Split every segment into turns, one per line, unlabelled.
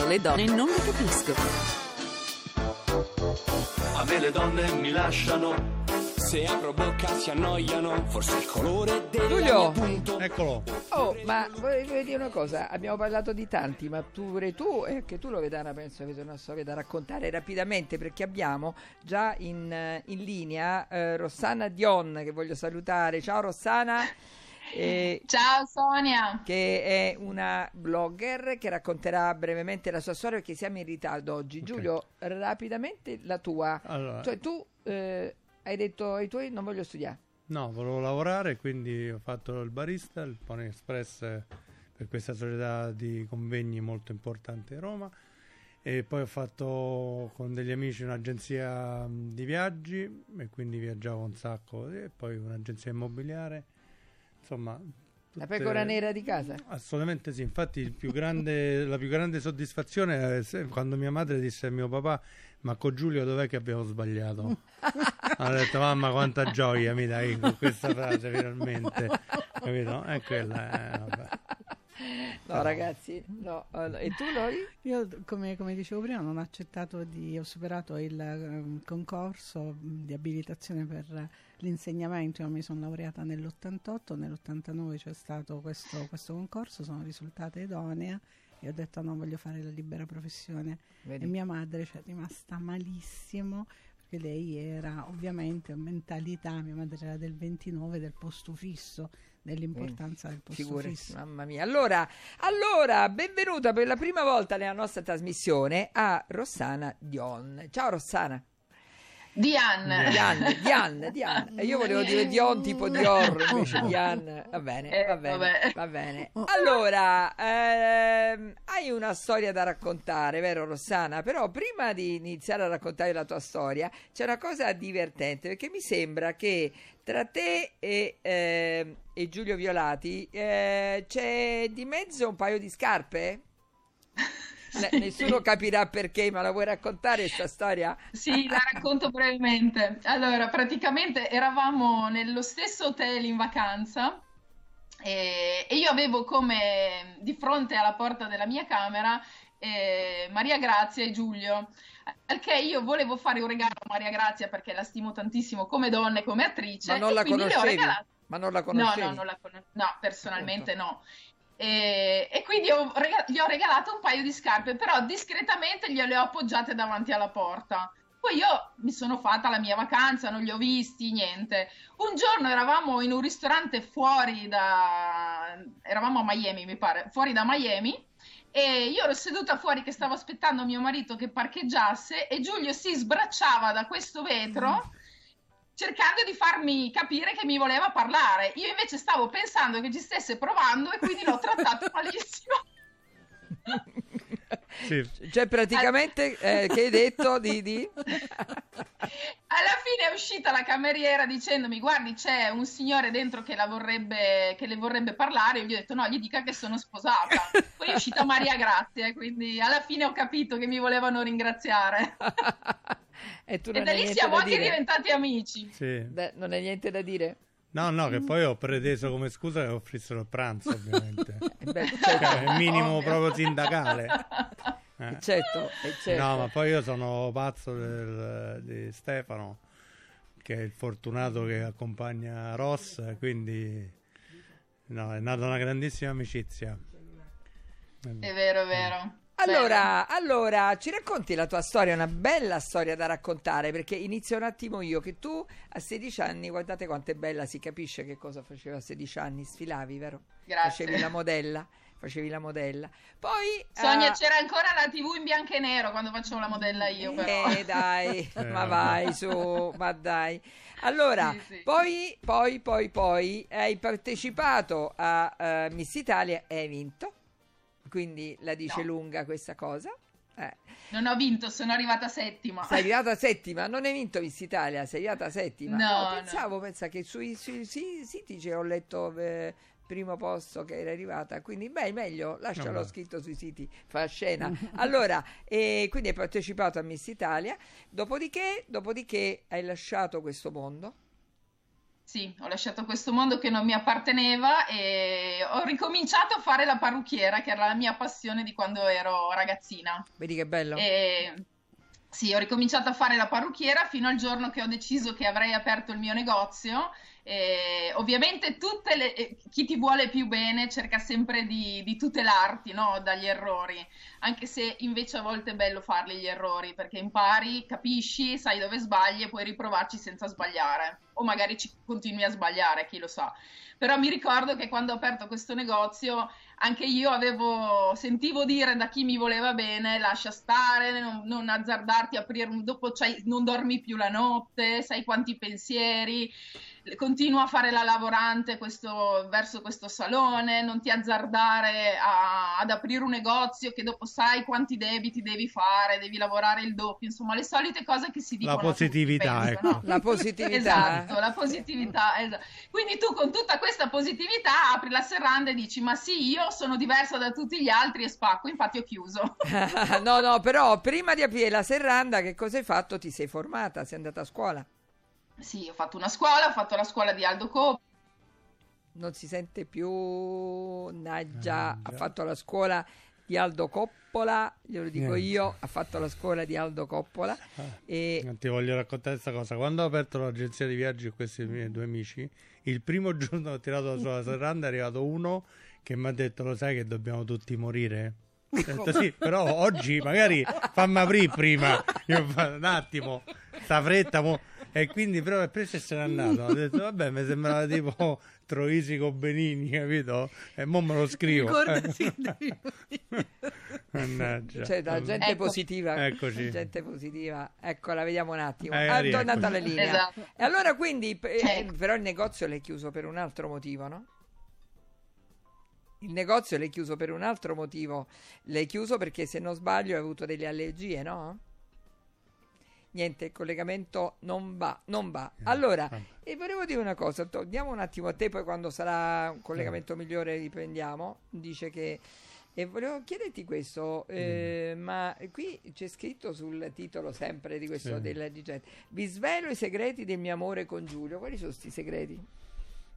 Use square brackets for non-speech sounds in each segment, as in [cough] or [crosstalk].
Io le donne non le capisco.
A me le donne mi lasciano. Se apro bocca si annoiano. Forse il colore del
Giulio!
punto.
Eccolo.
Oh, ma volevo dire una cosa, abbiamo parlato di tanti, ma pure tu e anche tu Loredana penso avete una storia da raccontare rapidamente perché abbiamo già in, eh, in linea eh, Rossana Dion che voglio salutare. Ciao Rossana. Eh,
Ciao Sonia.
che è una blogger che racconterà brevemente la sua storia perché siamo in ritardo oggi. Giulio, rapidamente la tua.
Allora,
Cioè tu eh, hai detto ai tuoi non voglio studiare.
no, volevo lavorare, quindi ho fatto il barista, il Pony Express eh, per questa società di convegni molto importante a Roma. E poi ho fatto con degli amici un'agenzia mh, di viaggi e quindi viaggiavo un sacco. E poi un'agenzia immobiliare. Insomma,
La pecora nera di casa.
Assolutamente sì, infatti il più grande- la più grande soddisfazione è quando mia madre disse a mio papà ma con Giulio dov'è che abbiamo sbagliato? [laughs] ha detto mamma quanta gioia mi dai con questa frase finalmente, capito? È quella, eh, vabbè.
No, ragazzi, no. E tu, Lori?
Io, come, come dicevo prima, non ho accettato di. ho superato il ehm, concorso di abilitazione per l'insegnamento. Io mi sono laureata nell'88, nell'89 c'è stato questo, questo concorso, sono risultata idonea e ho detto no, voglio fare la libera professione.
Vedi?
E mia madre ci è rimasta malissimo perché lei era ovviamente mentalità, mia madre era del 29 del posto fisso, dell'importanza del posto
Figurati,
fisso.
mamma mia. Allora, allora, benvenuta per la prima volta nella nostra trasmissione a Rossana Dion. Ciao Rossana.
Diane.
Diane, Diane, Diane. Io volevo dire Dion tipo Dior, invece Diane. Va bene,
Eh,
va bene, va bene. Allora, ehm, hai una storia da raccontare, vero Rossana? Però prima di iniziare a raccontare la tua storia, c'è una cosa divertente, perché mi sembra che tra te e, ehm, e Giulio Violati eh, c'è di mezzo un paio di scarpe? [laughs] Ne- nessuno capirà perché, ma la vuoi raccontare questa storia?
Sì, la racconto brevemente. Allora, praticamente eravamo nello stesso hotel in vacanza e, e io avevo come di fronte alla porta della mia camera eh, Maria Grazia e Giulio. Che io volevo fare un regalo a Maria Grazia perché la stimo tantissimo come donna e come attrice.
Ma non la conoscevi? Ma non la
No,
conoscevi?
no, non la conosco. No, personalmente no. E, e quindi ho gli ho regalato un paio di scarpe, però discretamente gliele ho appoggiate davanti alla porta. Poi io mi sono fatta la mia vacanza, non li ho visti, niente. Un giorno eravamo in un ristorante fuori da... eravamo a Miami, mi pare, fuori da Miami. E io ero seduta fuori che stavo aspettando mio marito che parcheggiasse e Giulio si sbracciava da questo vetro cercando di farmi capire che mi voleva parlare. Io invece stavo pensando che ci stesse provando e quindi l'ho trattato [laughs] malissimo.
Sì,
Cioè, praticamente, eh, che hai detto [laughs] di... di-
Alla fine è uscita la cameriera dicendomi: Guardi, c'è un signore dentro che, la vorrebbe, che le vorrebbe parlare. Io gli ho detto: No, gli dica che sono sposata. Poi è uscita Maria Grazia, quindi alla fine ho capito che mi volevano ringraziare. [laughs]
e tu
E da lì siamo anche
dire?
diventati amici.
sì.
Beh, non hai niente da dire?
No, no, che poi ho preteso come scusa che offrissero il pranzo, ovviamente. [laughs]
Eh beh,
Cioè,
certo,
è il minimo
Ovvio.
proprio sindacale. [laughs] Eh.
certo, eh, certo.
No, ma poi io sono pazzo del- di Stefano, che è il fortunato che accompagna Ross, quindi no, è nata una grandissima amicizia.
È vero, è vero.
Allora, allora, ci racconti la tua storia, una bella storia da raccontare, perché inizio un attimo io, che tu a 16 anni, guardate quanto è bella, si capisce che cosa facevi a 16 anni, sfilavi, vero?
Grazie.
Facevi la modella, facevi la modella. Poi...
Sonia,
ah,
c'era ancora la TV in bianco e nero quando facevo la modella io, però.
Eh dai, [laughs] [laughs] ma vai su, ma dai. Allora,
Sì, sì.
poi, poi, poi, poi hai partecipato a eh, Miss Italia e hai vinto. Quindi la dice
No.
lunga questa cosa. Eh.
Non ho vinto, sono arrivata settima.
Sei arrivata settima, non hai vinto Miss Italia, sei arrivata settima.
No, no.
pensavo, pensa che sui, sui- sui siti c'è, ho letto eh, primo posto che era arrivata, quindi beh, meglio, lascialo
Vabbè.
scritto sui siti, fa scena. [laughs] Allora, e quindi hai partecipato a Miss Italia, dopodiché, dopodiché hai lasciato questo mondo.
Sì, ho lasciato questo mondo che non mi apparteneva e ho ricominciato a fare la parrucchiera, che era la mia passione di quando ero ragazzina.
Vedi che bello.
E sì, ho ricominciato a fare la parrucchiera fino al giorno che ho deciso che avrei aperto il mio negozio. E ovviamente le, eh, chi ti vuole più bene cerca sempre di, di tutelarti no? dagli errori, anche se invece a volte è bello farli gli errori perché impari, capisci, sai dove sbagli e puoi riprovarci senza sbagliare o magari ci continui a sbagliare, chi lo sa. Però mi ricordo che quando ho aperto questo negozio anche io avevo, sentivo dire da chi mi voleva bene, lascia stare, non, non azzardarti aprire un dopo, non dormi più la notte, sai quanti pensieri, continua a fare la lavorante questo, verso questo salone, non ti azzardare a, ad aprire un negozio che dopo sai quanti debiti devi fare, devi lavorare il doppio, insomma le solite cose che si dicono.
La positività,
tutti,
ecco. no?
La positività.
esatto, la positività. Esatto. Quindi tu con tutta questa positività apri la serranda e dici ma sì, io sono diversa da tutti gli altri e spacco, infatti ho chiuso. [laughs]
no, no, però prima di aprire la serranda che cosa hai fatto? Ti sei formata, sei andata a scuola?
Sì, ho fatto una scuola, ho fatto la scuola di Aldo Coppola.
Non si sente più, Naggia, ha fatto la scuola di Aldo Coppola, glielo dico Niente. io, ha fatto la scuola di Aldo Coppola. Ah, e...
Ti voglio raccontare questa cosa. Quando ho aperto l'agenzia di viaggi con questi miei due amici, il primo [laughs] giorno ho tirato sulla serranda è arrivato uno che mi ha detto, lo sai che dobbiamo tutti morire? Detto, sì, però oggi magari fammi aprire prima. Io, un attimo, sta fretta. Mo e quindi però è preso e se n'è andato. Ho detto, vabbè, mi sembrava tipo Troisi con Benini, capito? E mo me lo scrivo. [laughs]
Mannaggia. Cioè, da gente ecco. positiva.
Eccoci.
Gente positiva. Ecco, la vediamo un attimo. Eh, ah, tornata alla linea. Esatto. E allora quindi, eh, però il negozio l'hai chiuso per un altro motivo, no? Il negozio l'hai chiuso per un altro motivo. L'hai chiuso perché, se non sbaglio, hai avuto delle allergie, no? Niente, il collegamento non va, non va. Eh, allora, e volevo dire una cosa, torniamo un attimo a te, poi quando sarà un collegamento migliore riprendiamo, dice che... E volevo chiederti questo, eh, mm. ma qui c'è scritto sul titolo sempre di questo sì. del DJ, vi svelo i segreti del mio amore con Giulio, quali sono questi segreti?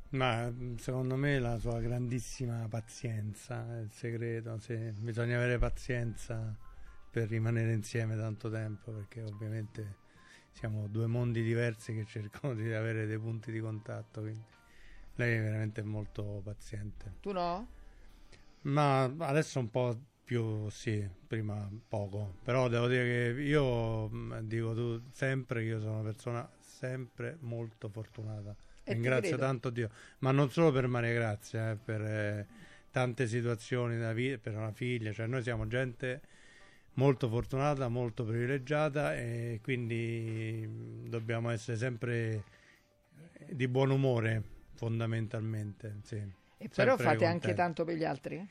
Ma secondo me la sua grandissima pazienza è il segreto, sì, bisogna avere pazienza per rimanere insieme tanto tempo perché ovviamente siamo due mondi diversi che cercano di avere dei punti di contatto quindi lei è veramente molto paziente.
Tu no?
ma adesso un po' più sì prima poco. Però devo dire che io mm, dico tu sempre che io sono una persona sempre molto fortunata. E ringrazio tanto Dio. Ma non solo per Maria Grazia eh, per eh, tante situazioni da vita per una figlia. Cioè noi siamo gente molto fortunata, molto privilegiata e quindi dobbiamo essere sempre di buon umore fondamentalmente. Sì.
E però fate contenti. anche tanto per gli altri? Eh?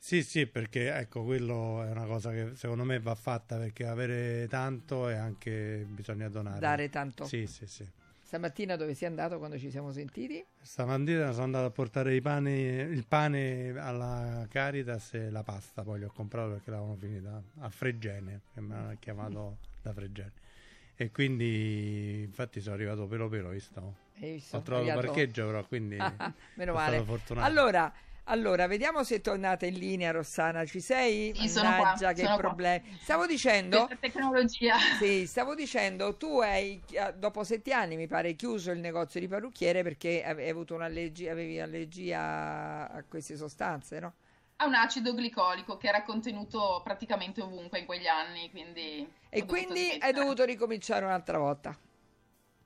Sì, sì, perché ecco, quello è una cosa che secondo me va fatta perché avere tanto e anche bisogna donare.
Dare tanto.
Sì, sì, sì.
Stamattina dove sei andato quando ci siamo sentiti?
Stamattina sono andato a portare pane, il pane alla Caritas e la pasta, poi li ho comprato perché l'avevano finita a Fregene, che mi hanno chiamato da Fregene. E quindi infatti sono arrivato pelo pelo, visto?
visto?
Ho trovato il parcheggio però, quindi [laughs]
meno male. Allora, allora, vediamo se è tornata in linea Rossana, ci sei?
Sì, sono Mannaggia,
qua, che problemi. Stavo dicendo
Questa tecnologia.
Sì, stavo dicendo tu hai dopo sette anni, mi pare, chiuso il negozio di parrucchiere perché hai avuto un'allergia, avevi allergia a queste sostanze, no?
A un acido glicolico che era contenuto praticamente ovunque in quegli anni, quindi
E quindi hai dovuto ricominciare un'altra volta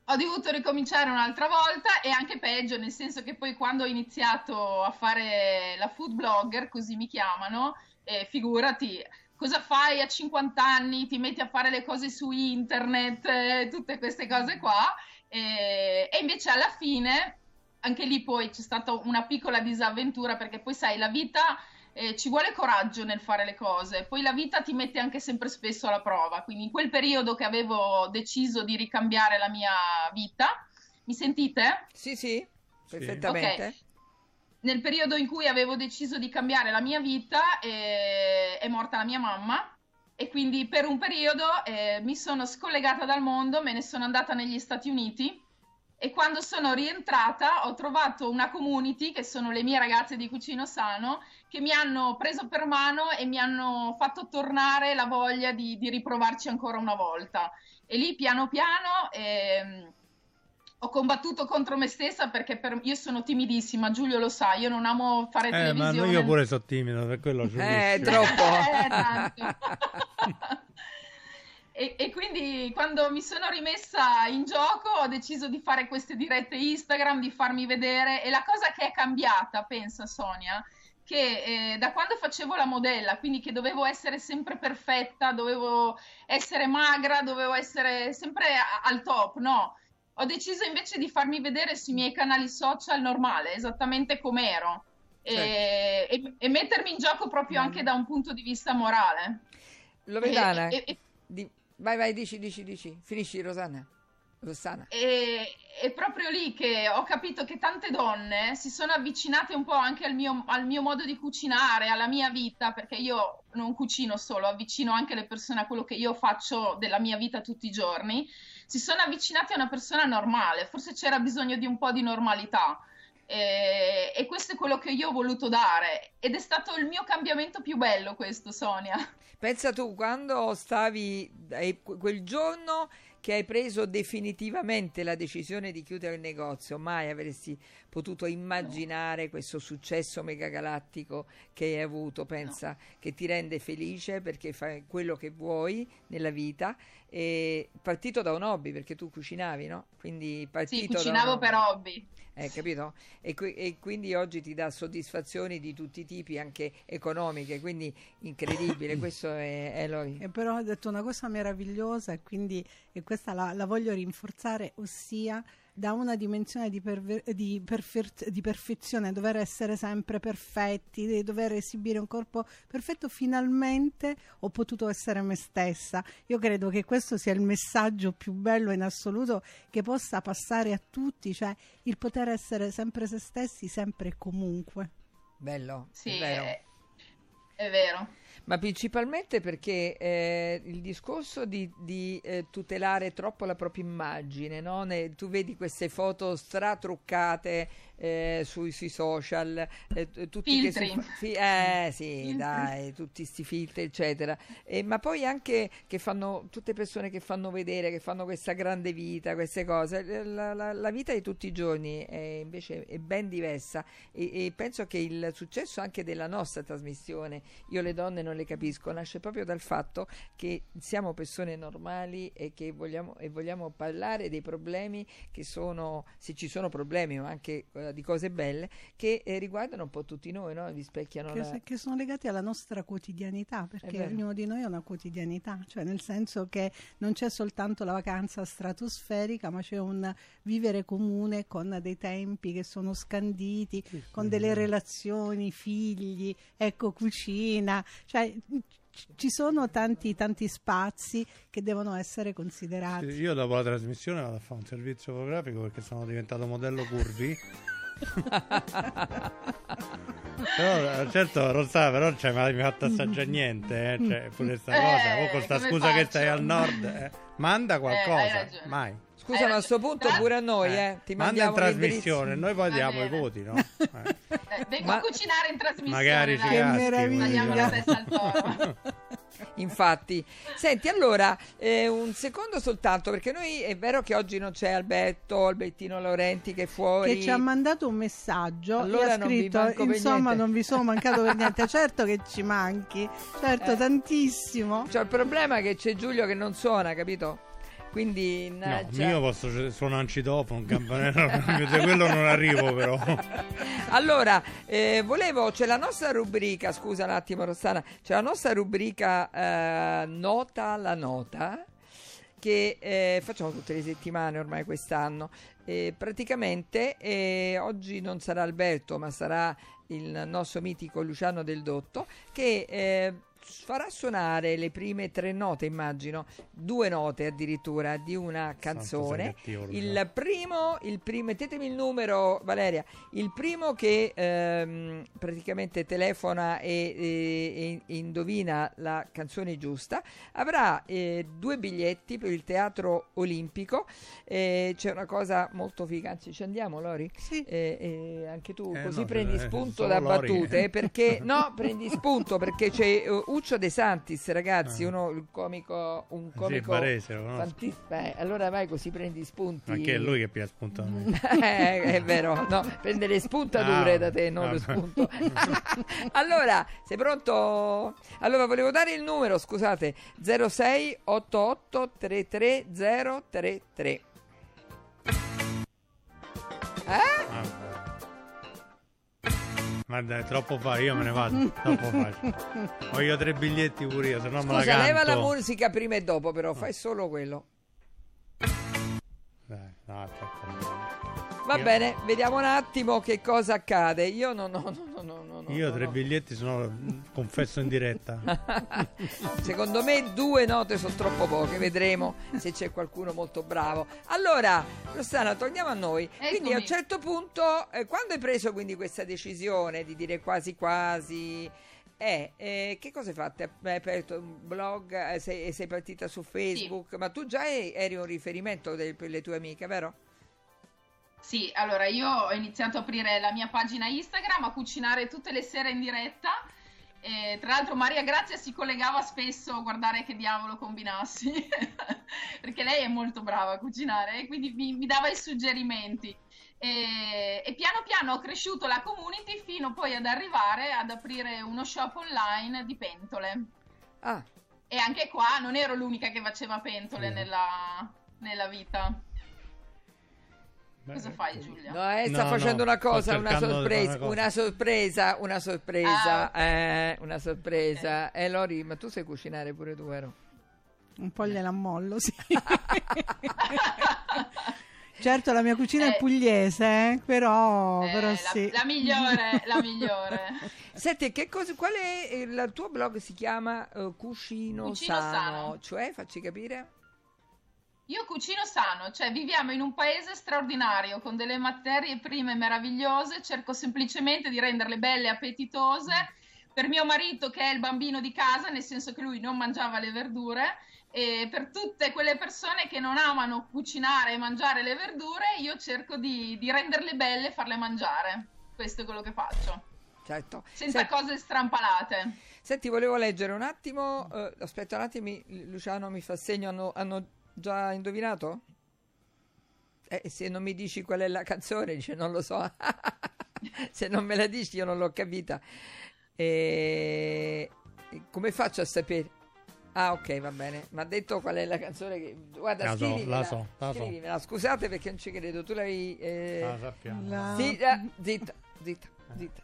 ho dovuto ricominciare un'altra volta e anche peggio, nel senso che poi quando ho iniziato a fare la food blogger, così mi chiamano, eh, figurati, cosa fai a 50 anni? Ti metti a fare le cose su internet, eh, tutte queste cose qua. Eh, e invece alla fine, anche lì poi c'è stata una piccola disavventura perché poi sai, la vita eh, ci vuole coraggio nel fare le cose, poi la vita ti mette anche sempre spesso alla prova, quindi in quel periodo che avevo deciso di ricambiare la mia vita, mi sentite?
Sì, sì, perfettamente. Okay.
Nel periodo in cui avevo deciso di cambiare la mia vita eh, è morta la mia mamma e quindi per un periodo eh, mi sono scollegata dal mondo, me ne sono andata negli Stati Uniti e quando sono rientrata ho trovato una community che sono le mie ragazze di Cucino Sano che mi hanno preso per mano e mi hanno fatto tornare la voglia di, di riprovarci ancora una volta. E lì piano piano ehm, ho combattuto contro me stessa perché per, io sono timidissima, Giulio lo sa, io non amo fare
eh,
televisione.
Ma io pure sono timido, per quello
Eh, troppo. [laughs]
eh, tanto. [laughs] E, e, quindi quando mi sono rimessa in gioco ho deciso di fare queste dirette Instagram, di farmi vedere e la cosa che è cambiata, pensa Sonia, che eh, da quando facevo la modella, quindi che dovevo essere sempre perfetta, dovevo essere magra, dovevo essere sempre al top, no? Ho deciso invece di farmi vedere sui miei canali social normale, esattamente come ero. Certo. E, e, e, mettermi in gioco proprio mm. anche da un punto di vista morale.
Loredana, e, di, Vai, vai, dici, dici, dici. Finisci, Rosanna. Rossana.
E, è proprio lì che ho capito che tante donne si sono avvicinate un po' anche al mio, al mio, modo di cucinare, alla mia vita, perché io non cucino solo, avvicino anche le persone a quello che io faccio della mia vita tutti i giorni. Si sono avvicinate a una persona normale, forse c'era bisogno di un po' di normalità. E, e questo è quello che io ho voluto dare ed è stato il mio cambiamento più bello questo Sonia
Pensa tu, quando stavi quel giorno che hai preso definitivamente la decisione di chiudere il negozio, mai avresti potuto immaginare no. questo successo megagalattico che hai avuto, pensa, no. che ti rende felice perché fai quello che vuoi nella vita e partito da un hobby perché tu cucinavi, no? Quindi partito
sì, cucinavo per hobby.
Eh, capito? E, qui, e, quindi oggi ti dà soddisfazioni di tutti i tipi, anche economiche, quindi incredibile, [coughs] questo è Eloy.
E però ha detto una cosa meravigliosa e quindi e questa la, la voglio rinforzare, ossia da una dimensione di, perver- di, perfer- di, perfezione, dover essere sempre perfetti, di dover esibire un corpo perfetto, finalmente ho potuto essere me stessa. Io credo che questo sia il messaggio più bello in assoluto che possa passare a tutti, cioè il poter essere sempre se stessi, sempre e comunque.
Bello,
sì,
è vero.
È, è vero
ma principalmente perché eh, il discorso di, di eh, tutelare troppo la propria immagine, no? ne, tu vedi queste foto stratruccate eh, sui, sui, social, eh, tutti
filtri.
Si, fi, eh sì, filtri. dai, tutti questi filtri, eccetera. Ma poi anche che fanno tutte persone che fanno vedere, che fanno questa grande vita, queste cose. La, la, la vita di tutti i giorni è invece è ben diversa e, e, penso che il successo anche della nostra trasmissione, io le donne non le capisco, nasce proprio dal fatto che siamo persone normali e che vogliamo, e vogliamo parlare dei problemi che sono, se ci sono problemi, ma anche eh, di cose belle che eh, riguardano un po' tutti noi, no? rispecchiano
che,
la...
che, sono legati alla nostra quotidianità, perché ognuno di noi ha una quotidianità, cioè nel senso che non c'è soltanto la vacanza stratosferica, ma c'è un vivere comune con dei tempi che sono scanditi, sì, con sì, delle relazioni, figli, ecco, cucina, cioè ci sono tanti, tanti spazi che devono essere considerati.
Sì, io dopo la trasmissione vado a fare un servizio fotografico perché sono diventato modello curvi [laughs] però, certo Rosa però non cioè, mi hai fatto assaggiare niente eh? cioè, pure questa cosa eh, con questa scusa faccio? che stai al nord eh? manda qualcosa eh, mai
Scusa, ma a questo punto pure a noi, eh. Ti
Manda in trasmissione, noi poi diamo i voti, no? [laughs]
Eh. Vengo ma... a cucinare in trasmissione.
Magari ci che
meraviglia. [laughs]
Infatti, senti, allora, eh, un secondo soltanto, perché noi è vero che oggi non c'è Alberto, Albertino Laurenti che è fuori.
Che ci ha mandato un messaggio allora e ha scritto, insomma, non vi sono mancato per [laughs] niente. certo che ci manchi, certo, eh. tantissimo.
C'è il problema che c'è Giulio che non suona, capito? Quindi,
no, io posso suonare un citofono, un campanello, [laughs] quello non arrivo però. [laughs]
allora, eh, volevo, c'è la nostra rubrica, scusa un attimo Rossana, c'è la nostra rubrica eh, Nota la nota che eh, facciamo tutte le settimane ormai quest'anno. Praticamente eh, oggi non sarà Alberto, ma sarà il nostro mitico Luciano Del Dotto che eh, farà suonare le prime tre note, immagino, due note addirittura di una canzone. Il primo, il primo, mettetemi il numero, Valeria. Il primo che ehm, praticamente telefona e, e- e indovina la canzone giusta avrà eh, due biglietti per il teatro olimpico. Eh, c'è una cosa molto figa, anzi, ci andiamo, Lori?
Sì.
Eh, eh, anche tu
Eh,
così
no,
prendi
eh,
spunto da
Lori.
battute perché no prendi spunto perché c'è eh, Uccio De Santis ragazzi
Ah.
uno il comico un
Sì,
comico
Barese, lo conosco.
fanti- beh, allora vai così prendi spunti
Ma che è lui che pia spunto. [laughs]
Eh, è vero, no, prendere spuntature
Ah,
da te, non lo
vabbè.
spunto. [laughs] allora, sei pronto? Allora, volevo dare il numero, scusate, 06 88 33 033.
Ma dai, è troppo facile, io me ne vado. troppo facile. [laughs] Voglio tre biglietti pure io, se no me la
Scusa,
canto.
leva la musica prima e dopo, però fai solo quello.
Dai, no, troppo.
Va
Io-
bene, vediamo un attimo che cosa accade. Io non ho. No, no, no, no,
Io
no,
tre
no.
biglietti, se no confesso in diretta. [laughs]
Secondo me due note sono troppo poche, vedremo se c'è qualcuno molto bravo. Allora, Rossana, torniamo a noi. Quindi a un certo punto, eh, quando hai preso quindi questa decisione di dire quasi quasi, eh, eh, che cosa hai fatto? Hai aperto un blog, eh, sei, sei partita su Facebook, ma tu già eri eri un riferimento del- per le tue amiche, vero?
Sì, allora io ho iniziato a aprire la mia pagina Instagram, a cucinare tutte le sere in diretta. E, tra l'altro Maria Grazia si collegava spesso a guardare che diavolo combinassi, [laughs] perché lei è molto brava a cucinare e quindi mi, mi dava i suggerimenti. E, e piano piano ho cresciuto la community fino poi ad arrivare ad aprire uno shop online di pentole.
Ah,
E anche qua non ero l'unica che faceva pentole
Sì.
nella, nella vita. Cosa fai Giulia?
no, eh, sta
No,
facendo
no,
una cosa, una sorpresa,
una cosa.
una sorpresa, una sorpresa,
Ah,
eh, una sorpresa. Eh, Lori, ma tu sai cucinare pure tu, vero?
Un po' gliela mollo, sì. [laughs] certo, la mia cucina è
Eh.
pugliese, eh, però,
Eh,
però
la,
sì.
la migliore, la migliore. [laughs]
Senti, che cosa, qual è il, il tuo blog? Si chiama eh, Cucino,
Cucino
Sano,
Sano.
cioè, facci capire?
Io cucino sano, cioè viviamo in un paese straordinario con delle materie prime meravigliose, cerco semplicemente di renderle belle e appetitose. Per mio marito che è il bambino di casa, nel senso che lui non mangiava le verdure, e per tutte quelle persone che non amano cucinare e mangiare le verdure, io cerco di, di renderle belle e farle mangiare. Questo è quello che faccio,
Certo.
senza
Senti,
cose strampalate.
senti, volevo leggere un attimo, eh, aspetta un attimo, Luciano mi fa segno, hanno, hanno già indovinato? Eh, se non mi dici qual è la canzone, dice non lo so. [laughs] se non me la dici io non l'ho capita. E... Come faccio a sapere? Ah, ok, va bene. Mi ha detto qual è la canzone che... Guarda,
La so, la so, la so.
Scusate perché non ci credo. Tu l'avevi... eh,
Ah, sappiamo.
La-
eh, zitta, zitta, zitta.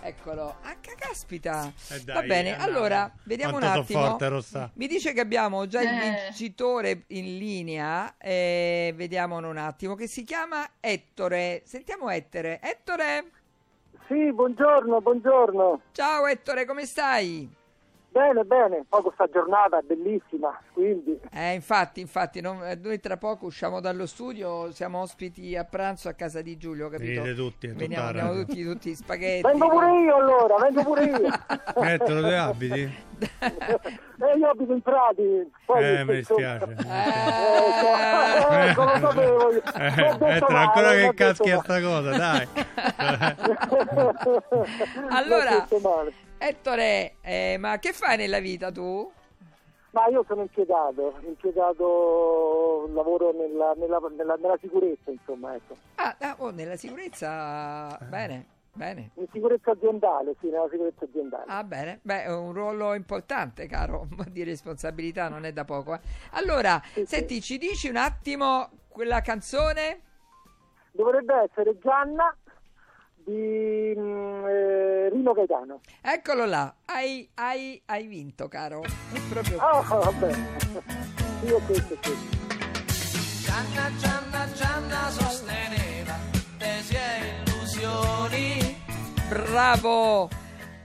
Eccolo. Ah, ca- caspita.
Eh, dai,
Va bene,
andato.
allora, vediamo
Quanto
un attimo.
forte, Rossa.
Mi dice che abbiamo già il
Eh.
vincitore in linea. eh, vediamo un attimo. Che si chiama Ettore. Sentiamo Ettore. Ettore.
Sì, buongiorno, buongiorno.
Ciao Ettore, come stai?
Bene, bene. Poi questa giornata è bellissima, quindi
Eh, infatti, infatti, non- eh, noi tra poco usciamo dallo studio, siamo ospiti a pranzo a casa di Giulio, capito?
Venite tutti, è tutta
Veniamo,
radio.
tutti, tutti spaghetti.
vengo pure io allora, vengo pure io. [laughs]
Ettore, dove abiti? [laughs]
Eh, io abito in Prati. Poi,
Eh, mi dispiace.
Eh,
Eh, ecco, lo sapevo io.
Eh,
L'ho detto
Ettore,
male,
ancora che caschi a sta cosa, dai. [laughs]
Allora-
L'ho detto male.
Ettore, eh, ma che fai nella vita tu?
Ma io sono impiegato, impiegato, lavoro nella, nella, nella, nella sicurezza, insomma, ecco.
Ah, ah, oh, nella sicurezza, bene, bene.
In sicurezza aziendale, sì, nella sicurezza aziendale.
Ah, bene, beh, è un ruolo importante, caro, [laughs] di responsabilità, non è da poco. eh. Allora,
Sì,
senti, ci dici un attimo quella canzone?
Dovrebbe essere Gianna di mm, eh, Rino Gaetano.
Eccolo là, hai, hai, hai vinto, caro. È proprio...
Ah, vabbè. Io questo, questo.
Gianna, Gianna, Gianna sosteneva le sue illusioni.
Bravo!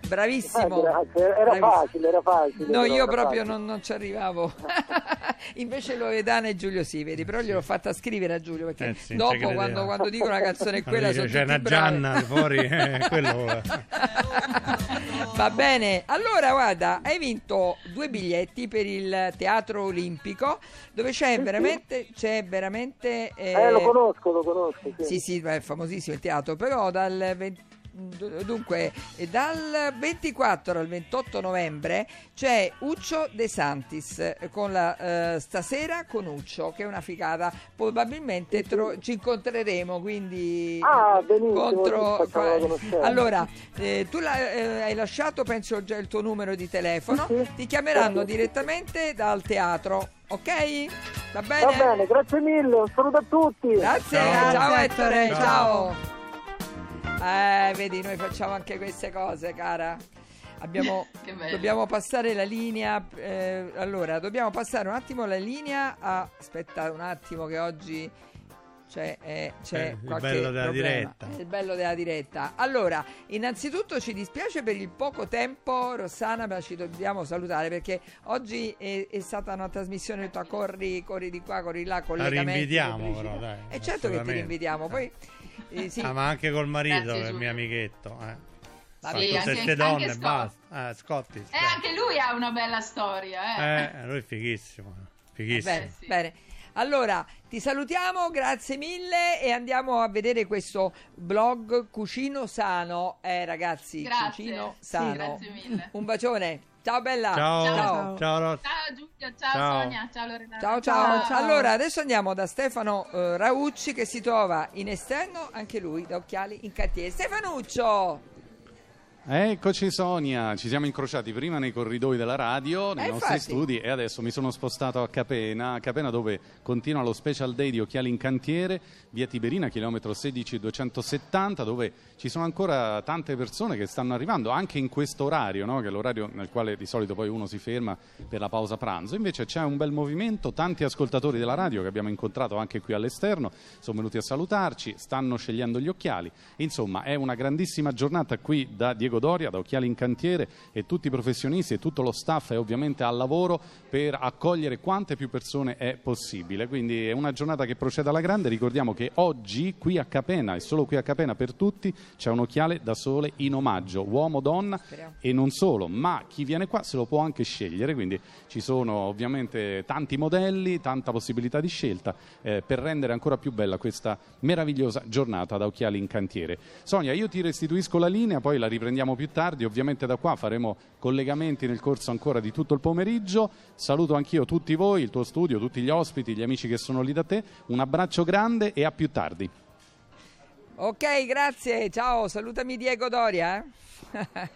Bravissimo.
Eh, era
Bravissimo.
facile, era facile.
No,
però
io
era
proprio non, non ci arrivavo. [laughs] Invece Loredana e Giulio sì, vedi, però gliel'ho fatta scrivere a Giulio perché
Eh sì,
dopo quando, quando dico una canzone è [laughs] quella sono
c'è una
bravi.
Gianna fuori, eh, [laughs] quello
Va bene, allora guarda, hai vinto due biglietti per il Teatro Olimpico dove c'è veramente, c'è veramente...
Eh, lo conosco, lo conosco. Sì.
Sì, sì, è famosissimo il teatro, però dal 20 Dunque, eh, dal 24 al 28 novembre c'è Uccio De Santis eh, con la eh, Stasera con Uccio, che è una figata. Probabilmente tro- ci incontreremo, quindi
Ah,
contro-. Allora, eh, tu la- eh, hai lasciato, penso, già il tuo numero di telefono.
Sì.
Ti chiameranno
Sì,
direttamente dal teatro, ok? Va bene?
Va bene, grazie mille, un saluto a tutti.
Grazie,
Ciao.
ciao, Ettore,
Ettore,
ciao. Eh, vedi, noi facciamo anche queste cose, cara. Abbiamo, [laughs] dobbiamo passare la linea. eh, allora, dobbiamo passare un attimo la linea a. Aspetta un attimo, che oggi c'è, eh, c'è
Eh, il
qualche
bello della
problema.
diretta.
È il bello della diretta. Allora, innanzitutto ci dispiace per il poco tempo, Rossana, ma ci dobbiamo salutare perché oggi è, è stata una trasmissione tutta corri, corri di qua, corri là,
la
collegamenti. pubblicità.
però, dai.
E certo che ti rinvitiamo. Poi, eh, sì,
Ah, ma anche col marito,
Grazie,
che è il mio amichetto. Eh.
Va
Fa
bene.
tutte
anche-
queste
anche
donne,
Scott.
basta. Eh, Scotti.
E anche lui ha una bella storia, eh.
Eh, lui è fighissimo. Fighissimo.
Bene,
sì.
bene. Allora, ti salutiamo, grazie mille e andiamo a vedere questo blog Cucino Sano. Eh, ragazzi,
Grazie.
Cucino
Sì,
Sano.
grazie mille.
Un bacione. Ciao bella.
Ciao.
Ciao.
Ciao. Ciao.
Ciao Giulia, ciao,
Ciao.
Sonia, ciao Loredana.
Ciao, ciao
Ciao, ciao.
Allora, adesso andiamo da Stefano eh, Raucci che si trova in esterno, anche lui da occhiali in cantiere. Stefanuccio!
Eccoci Sonia, ci siamo incrociati prima nei corridoi della radio, nei
Eh,
nostri
infatti.
studi e adesso mi sono spostato a Capena, a Capena dove continua lo special day di Occhiali in Cantiere, via Tiberina, chilometro 16-270, dove ci sono ancora tante persone che stanno arrivando, anche in questo orario, no? che è l'orario nel quale di solito poi uno si ferma per la pausa pranzo. Invece c'è un bel movimento, tanti ascoltatori della radio che abbiamo incontrato anche qui all'esterno, sono venuti a salutarci, stanno scegliendo gli occhiali. Insomma, è una grandissima giornata qui da Diego Doria, da Occhiali in Cantiere e tutti i professionisti e tutto lo staff è ovviamente al lavoro per accogliere quante più persone è possibile. Quindi è una giornata che procede alla grande. Ricordiamo che oggi qui a Capena e solo qui a Capena per tutti c'è un occhiale da sole in omaggio, uomo, donna
Speriamo.
e non solo, ma chi viene qua se lo può anche scegliere, quindi ci sono ovviamente tanti modelli, tanta possibilità di scelta eh, per rendere ancora più bella questa meravigliosa giornata da occhiali in cantiere. Sonia, io ti restituisco la linea, poi la riprendiamo più tardi, ovviamente da qua faremo collegamenti nel corso ancora di tutto il pomeriggio. Saluto anch'io tutti voi, il tuo studio, tutti gli ospiti, gli amici che sono lì da te. Un abbraccio grande e a più tardi.
Ok, grazie. Ciao, salutami Diego Doria. eh. [laughs]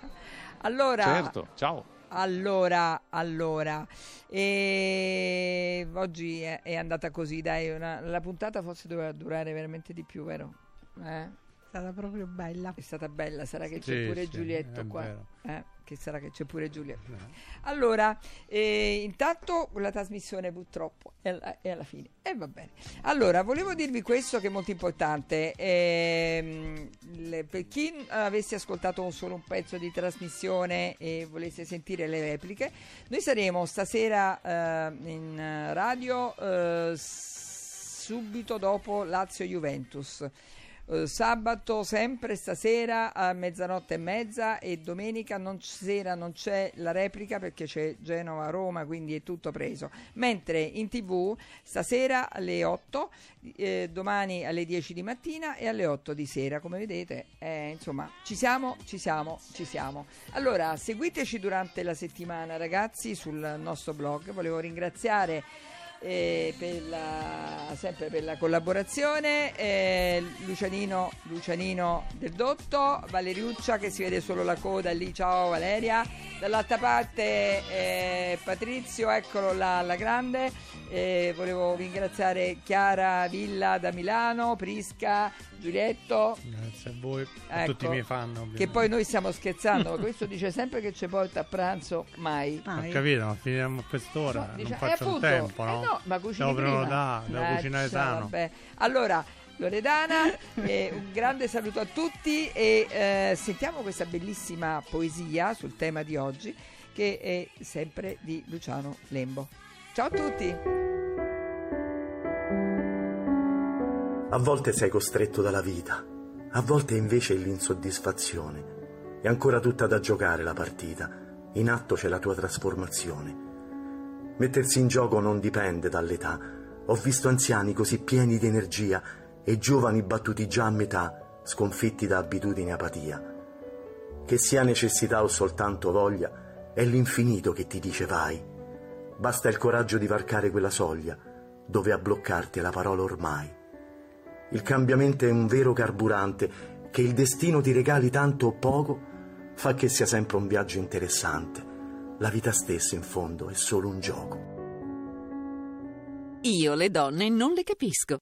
allora,
Certo, ciao.
allora, allora, e oggi è, è andata così, dai, una- la puntata forse doveva durare veramente di più, vero? Eh?
È stata proprio bella.
È stata bella, sarà che c'è
Sì,
pure
sì,
Giulietto
è
qua.
vero.
Eh, che sarà che c'è pure Giulietto. Allora, eh, intanto la trasmissione purtroppo è alla, è alla fine. E va bene. Allora, volevo dirvi questo che è molto importante. Ehm, le- per chi avesse ascoltato solo un pezzo di trasmissione e volesse sentire le repliche, noi saremo stasera eh, in eh, radio eh, subito dopo Lazio-Juventus. Eh, sabato sempre stasera a mezzanotte e mezza e domenica non c- sera non c'è la replica perché c'è Genova-Roma quindi è tutto preso. Mentre in tv stasera alle 8 eh, domani alle 10 di mattina e alle 8 di sera come vedete eh, insomma ci siamo ci siamo ci siamo. Allora seguiteci durante la settimana ragazzi sul nostro blog. Volevo ringraziare per la, sempre per la collaborazione eh, Lucianino, Lucianino del Dotto Valeriuccia che si vede solo la coda lì. Ciao Valeria. Dall'altra parte eh, Patrizio eccolo là alla grande. Eh, volevo ringraziare Chiara Villa da Milano Prisca Giulietto
Grazie a voi, a
Ecco,
tutti i miei fan. Ovviamente.
che poi noi stiamo scherzando ma questo dice sempre che ci porta a pranzo mai
Ho
Mai.
capito, ma finiamo a quest'ora,
No,
non faccio
eh, appunto,
tempo,
eh
no?
no, ma cucini
Devo
prima.
devo
Eh,
cucinare
cioè,
sano.
vabbè. Allora, Loredana. [laughs] E un grande saluto a tutti e eh, sentiamo questa bellissima poesia sul tema di oggi che è sempre di Luciano Lembo. Ciao a tutti!
A volte sei costretto dalla vita, a volte invece è l'insoddisfazione. È ancora tutta da giocare la partita, in atto c'è la tua trasformazione. Mettersi in gioco non dipende dall'età. Ho visto anziani così pieni di energia e giovani battuti già a metà, sconfitti da abitudine e apatia. Che sia necessità o soltanto voglia, è l'infinito che ti dice vai. Basta il coraggio di varcare quella soglia, dove a bloccarti è la parola ormai. Il cambiamento è un vero carburante che il destino ti regali tanto o poco, fa che sia sempre un viaggio interessante. La vita stessa, in fondo, è solo un gioco.
Io le donne non le capisco.